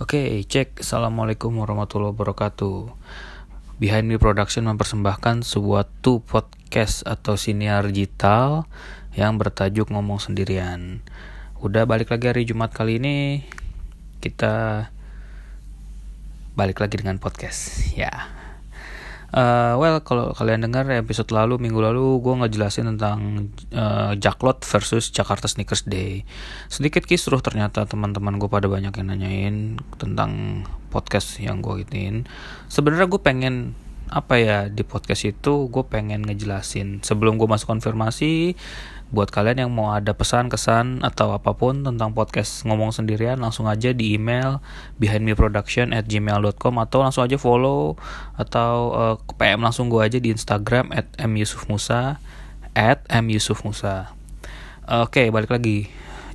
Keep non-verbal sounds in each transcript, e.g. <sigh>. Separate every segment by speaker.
Speaker 1: Oke, cek. Assalamualaikum warahmatullahi wabarakatuh. Behind Me Production mempersembahkan sebuah two podcast atau siniar digital yang bertajuk ngomong sendirian. Udah balik lagi hari Jumat kali ini, kita balik lagi dengan podcast. Ya, Uh, well, kalau kalian dengar episode lalu, minggu lalu, gue ngejelasin tentang uh, Jacklot versus Jakarta Sneakers Day. Sedikit kisruh ternyata teman-teman gue pada banyak yang nanyain tentang podcast yang gue gituin. Sebenarnya gue pengen apa ya di podcast itu gue pengen ngejelasin sebelum gue masuk konfirmasi buat kalian yang mau ada pesan kesan atau apa pun tentang podcast ngomong sendirian langsung aja di email behindmeproduction at gmail.com atau langsung aja follow atau uh, ke PM langsung gue aja di Instagram at myusufmusa at myusufmusa oke okay, balik lagi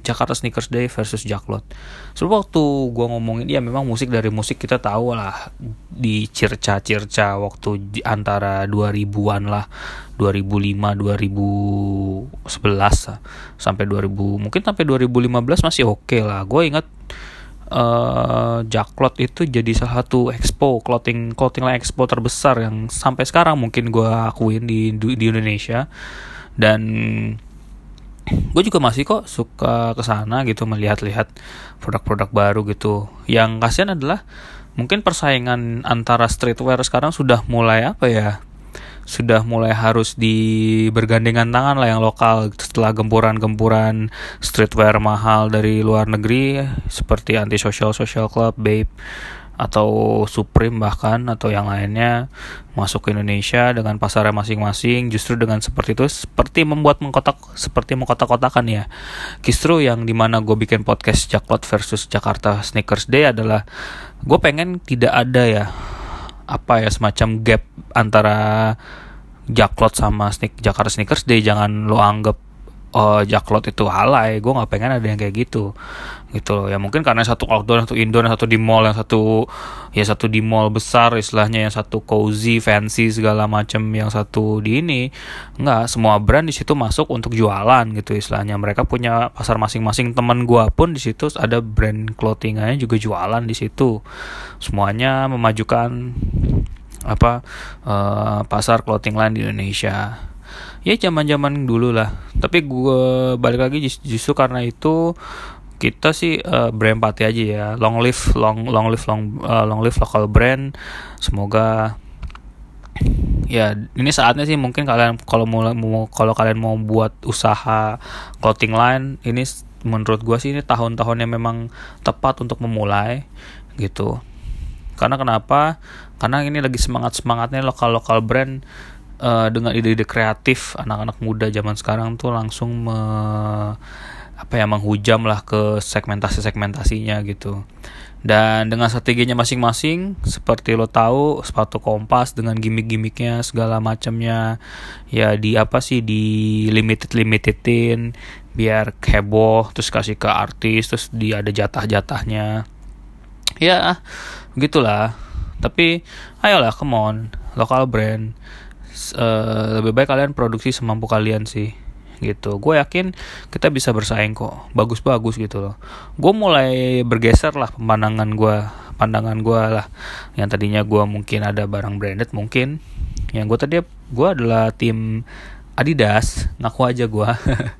Speaker 1: Jakarta Sneakers Day versus Jacklot. So waktu gue ngomongin ya memang musik dari musik kita tahu lah di circa-circa waktu antara 2000-an lah 2005 2011 sampai 2000 mungkin sampai 2015 masih oke okay lah. Gue ingat uh, Jacklot itu jadi salah satu expo clothing clothing line expo terbesar yang sampai sekarang mungkin gue akuin di di Indonesia dan gue juga masih kok suka ke sana gitu melihat-lihat produk-produk baru gitu. Yang kasihan adalah mungkin persaingan antara streetwear sekarang sudah mulai apa ya? Sudah mulai harus di bergandengan tangan lah yang lokal setelah gempuran-gempuran streetwear mahal dari luar negeri seperti Anti Social Social Club, Babe atau Supreme bahkan atau yang lainnya masuk ke Indonesia dengan pasarnya masing-masing justru dengan seperti itu seperti membuat mengkotak seperti mengkotak-kotakan ya. Justru yang di mana gue bikin podcast Jaklot versus Jakarta Sneakers Day adalah gue pengen tidak ada ya apa ya semacam gap antara Jaklot sama sneak, Jakarta Sneakers Day. Jangan lo anggap oh jaklot itu halai gue nggak pengen ada yang kayak gitu. Gitu ya mungkin karena satu outdoor satu indoor satu di mall yang satu ya satu di mall besar istilahnya yang satu cozy fancy segala macam yang satu di ini. Nggak. Semua brand di situ masuk untuk jualan gitu istilahnya. Mereka punya pasar masing-masing. Teman gue pun di situ ada brand clothingannya juga jualan di situ. Semuanya memajukan apa uh, pasar clothing line di Indonesia. Ya zaman zaman dulu lah tapi gue balik lagi justru karena itu kita sih uh, berempati aja ya. Long live long long live long uh, long live local brand. Semoga ya ini saatnya sih mungkin kalian kalau mau, kalau kalian mau buat usaha clothing line ini menurut gue sih ini tahun-tahun yang memang tepat untuk memulai gitu. Karena kenapa? Karena ini lagi semangat semangatnya lokal lokal brand uh, dengan ide-ide kreatif anak-anak muda zaman sekarang tuh langsung me, apa ya menghujam lah ke segmentasi-segmentasinya gitu. Dan dengan strateginya masing-masing, seperti lo tahu, sepatu kompas dengan gimmick-gimmicknya segala macamnya, ya di apa sih di limited limitedin, biar heboh, terus kasih ke artis, terus dia ada jatah-jatahnya. Ya, gitulah. Tapi ayolah, come on, lokal brand uh, lebih baik kalian produksi semampu kalian sih gitu. Gue yakin kita bisa bersaing kok. Bagus-bagus gitu loh. Gue mulai bergeser lah pandangan gue pandangan gue lah. Yang tadinya gue mungkin ada barang branded mungkin. Yang gue tadi gue adalah tim Adidas ngaku aja gue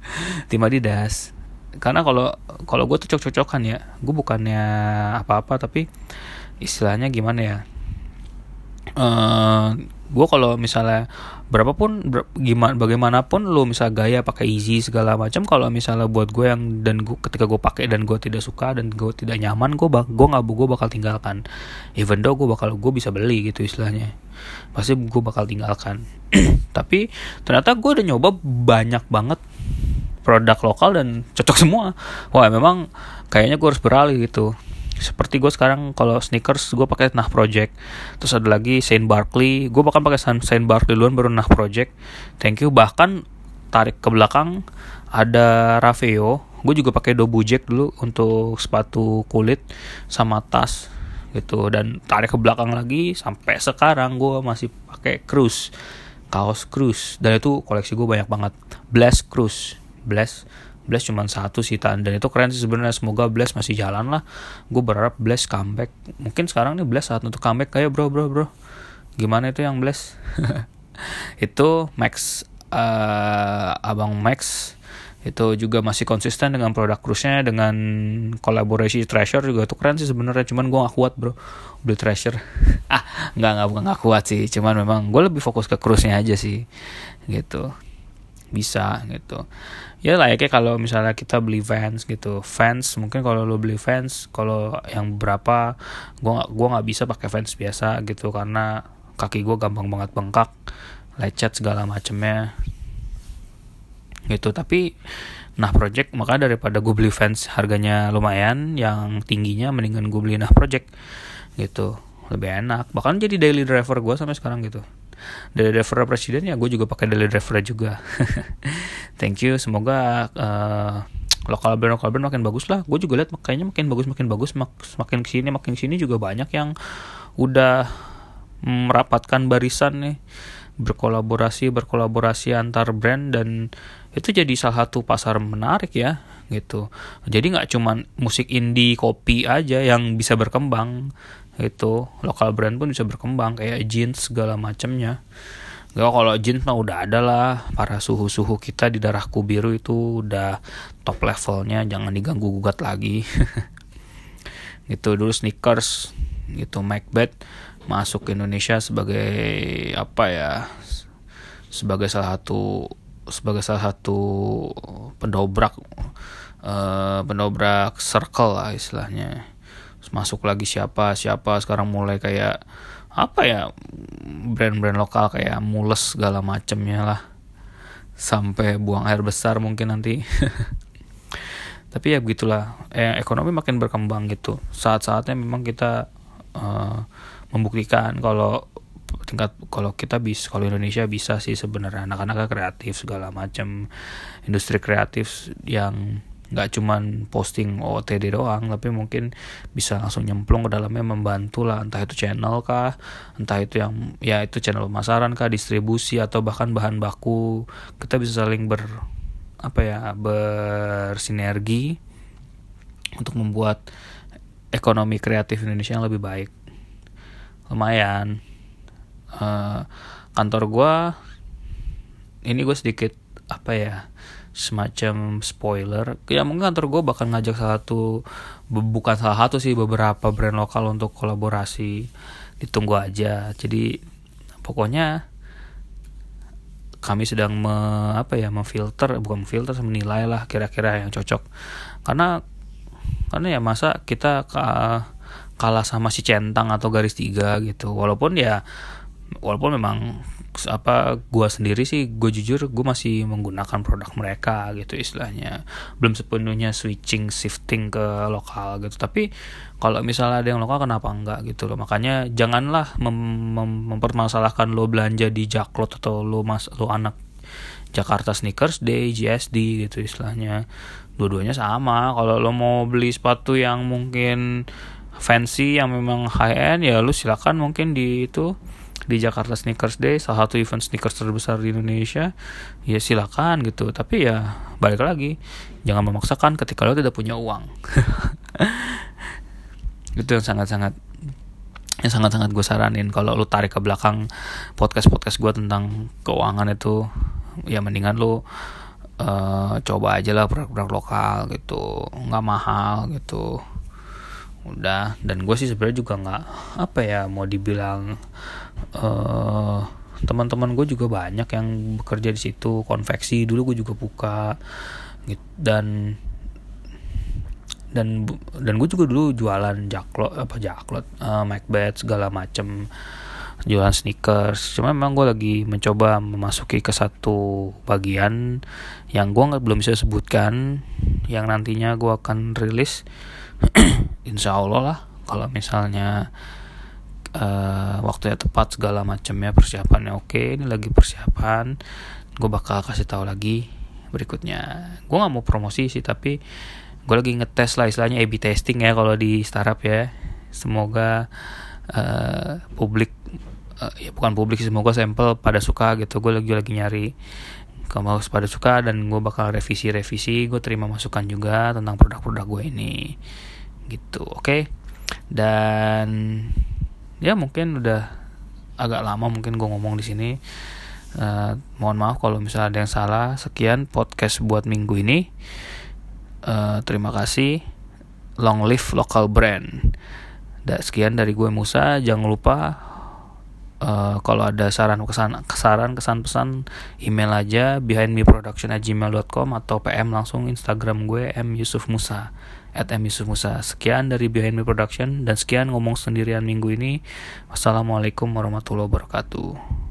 Speaker 1: <laughs> tim Adidas. Karena kalau kalau gue tuh cocok-cocokan ya. Gue bukannya apa-apa tapi istilahnya gimana ya uh, gue kalau misalnya berapapun ber, gimana bagaimanapun lo misal gaya pakai easy segala macam kalau misalnya buat gue yang dan gua, ketika gue pakai dan gue tidak suka dan gue tidak nyaman gue bak gue nggak gue bakal tinggalkan. Even though gue bakal gue bisa beli gitu istilahnya. Pasti gue bakal tinggalkan. <clears throat> Tapi ternyata gue udah nyoba banyak banget produk lokal dan cocok semua. Wah memang kayaknya gue harus beralih gitu seperti gue sekarang kalau sneakers gue pakai Nah Project. Terus ada lagi Saint Barkley. Gue bahkan pakai Saint Barkley duluan baru Nah Project. Thank you. Bahkan tarik ke belakang ada Raveo. Gue juga pakai Dobu Jack dulu untuk sepatu kulit sama tas gitu. Dan tarik ke belakang lagi sampai sekarang gue masih pakai Cruise. Kaos Cruise. Dan itu koleksi gue banyak banget. Blast Cruise. Blast Blast cuma satu sih dan itu keren sih sebenarnya. Semoga Blast masih jalan lah. Gue berharap Blast comeback. Mungkin sekarang nih Blast saat untuk comeback. Kayak bro bro bro. Gimana itu yang Blast <laughs> itu Max uh, abang Max. Itu juga masih konsisten dengan produk cruise-nya dengan kolaborasi Treasure juga. Tuh keren sih sebenarnya. Cuman gue gak kuat bro. Beli Treasure. <laughs> Ah nggak nggak bukan nggak kuat sih. Cuman memang gue lebih fokus ke cruise-nya aja sih. Gitu bisa gitu. Ya layaknya kalau misalnya kita beli fans gitu. Fans mungkin kalau lo beli fans kalau yang berapa gue gak, gua nggak bisa pakai fans biasa gitu. Karena kaki gue gampang banget bengkak lecet segala macemnya. Gitu tapi nah project maka daripada gue beli fans harganya lumayan yang tingginya mendingan gue beli nah project gitu. Lebih enak. Bahkan jadi daily driver gue sampai sekarang gitu daily driver presiden ya gue juga pakai daily driver juga. <laughs> Thank you. Semoga uh, lokal brand lokal brand makin bagus lah. Gue juga lihat makanya makin bagus makin bagus mak makin ke sini makin ke sini juga banyak yang udah merapatkan barisan nih. Berkolaborasi berkolaborasi antar brand dan itu jadi salah satu pasar menarik ya gitu. Jadi nggak cuma musik indie kopi aja yang bisa berkembang itu lokal brand pun bisa berkembang kayak jeans segala macamnya Gak kalau jeans mah udah ada lah. Para suhu-suhu kita di darahku biru itu udah top levelnya jangan diganggu gugat lagi. <laughs> Gitu dulu sneakers gitu Macbeth masuk ke Indonesia sebagai apa ya sebagai salah satu sebagai salah satu pendobrak uh, pendobrak circle lah istilahnya masuk lagi siapa siapa sekarang mulai kayak apa ya brand-brand lokal kayak mules segala macemnya lah. Sampai buang air besar mungkin nanti. <laughs> Tapi ya begitulah eh, ekonomi makin berkembang gitu. Saat-saatnya memang kita uh, membuktikan kalau tingkat kalau kita bisa kalau Indonesia bisa sih sebenarnya. Anak-anak kreatif segala macam industri kreatif yang nggak cuman posting OOTD doang tapi mungkin bisa langsung nyemplung ke dalamnya membantu lah. Entah itu channel kah entah itu yang ya itu channel pemasaran kah distribusi atau bahkan bahan baku. Kita bisa saling ber apa ya bersinergi untuk membuat ekonomi kreatif Indonesia yang lebih baik. Lumayan. Uh, kantor gue ini gue sedikit apa ya semacam spoiler. Ya mungkin kantor gue bakal ngajak salah satu bukan salah satu sih beberapa brand lokal untuk kolaborasi. Ditunggu aja. Jadi pokoknya kami sedang me, apa ya memfilter bukan memfilter menilai lah kira-kira yang cocok. Karena karena ya masa kita kalah sama si centang atau garis tiga gitu. Walaupun ya walaupun memang apa gue sendiri sih gue jujur gue masih menggunakan produk mereka gitu istilahnya. Belum sepenuhnya switching shifting ke lokal gitu. Tapi kalau misalnya ada yang lokal kenapa enggak gitu loh. Makanya janganlah mem mem mempermasalahkan lo belanja di Jaklot atau lo mas lo anak Jakarta Sneakers Day GSD gitu istilahnya. Dua-duanya sama. Kalau lo mau beli sepatu yang mungkin fancy yang memang high end ya lo silakan mungkin di itu di Jakarta Sneakers Day salah satu event sneakers terbesar di Indonesia. Ya silakan gitu. Tapi ya balik lagi. Jangan memaksakan ketika lo tidak punya uang. <laughs> Itu yang sangat-sangat yang sangat-sangat gue saranin. Kalau lo tarik ke belakang podcast podcast gue tentang keuangan itu ya mendingan lo uh, coba aja lah produk-produk lokal gitu. Nggak mahal gitu. Udah. Dan gue sih sebenarnya juga nggak apa ya mau dibilang uh, teman-teman gue juga banyak yang bekerja di situ. Konveksi dulu gue juga buka gitu. Dan dan dan gue juga dulu jualan jaklot apa jaklot uh, Macbeth segala macem. Jualan sneakers. Cuma memang gue lagi mencoba memasuki ke satu bagian yang gue nggak belum bisa sebutkan yang nantinya gue akan rilis. <clears throat> Insya Allah lah kalau misalnya uh, waktunya tepat segala macamnya persiapannya oke ini lagi persiapan. Gue bakal kasih tahu lagi berikutnya. Gue nggak mau promosi sih tapi gue lagi ngetes lah istilahnya A/B testing ya kalau di startup ya. Semoga uh, publik uh, ya bukan publik sih semoga sampel pada suka gitu. Gue lagi lagi nyari kalau pada suka dan gue bakal revisi-revisi. Gue terima masukan juga tentang produk-produk gue ini. Gitu oke? Okay? dan ya mungkin udah agak lama mungkin gue ngomong di sini. Uh, mohon maaf kalau misalnya ada yang salah. Sekian podcast buat minggu ini. Uh, terima kasih. Long live local brand. Dan sekian dari gue Musa. Jangan lupa Uh, kalau ada saran kesan kesaran kesan pesan email aja behind me production at gmail.com atau PM langsung Instagram gue M Yusuf Musa at M. Yusuf Musa. Sekian dari behind me production dan sekian ngomong sendirian minggu ini. Wassalamualaikum warahmatullahi wabarakatuh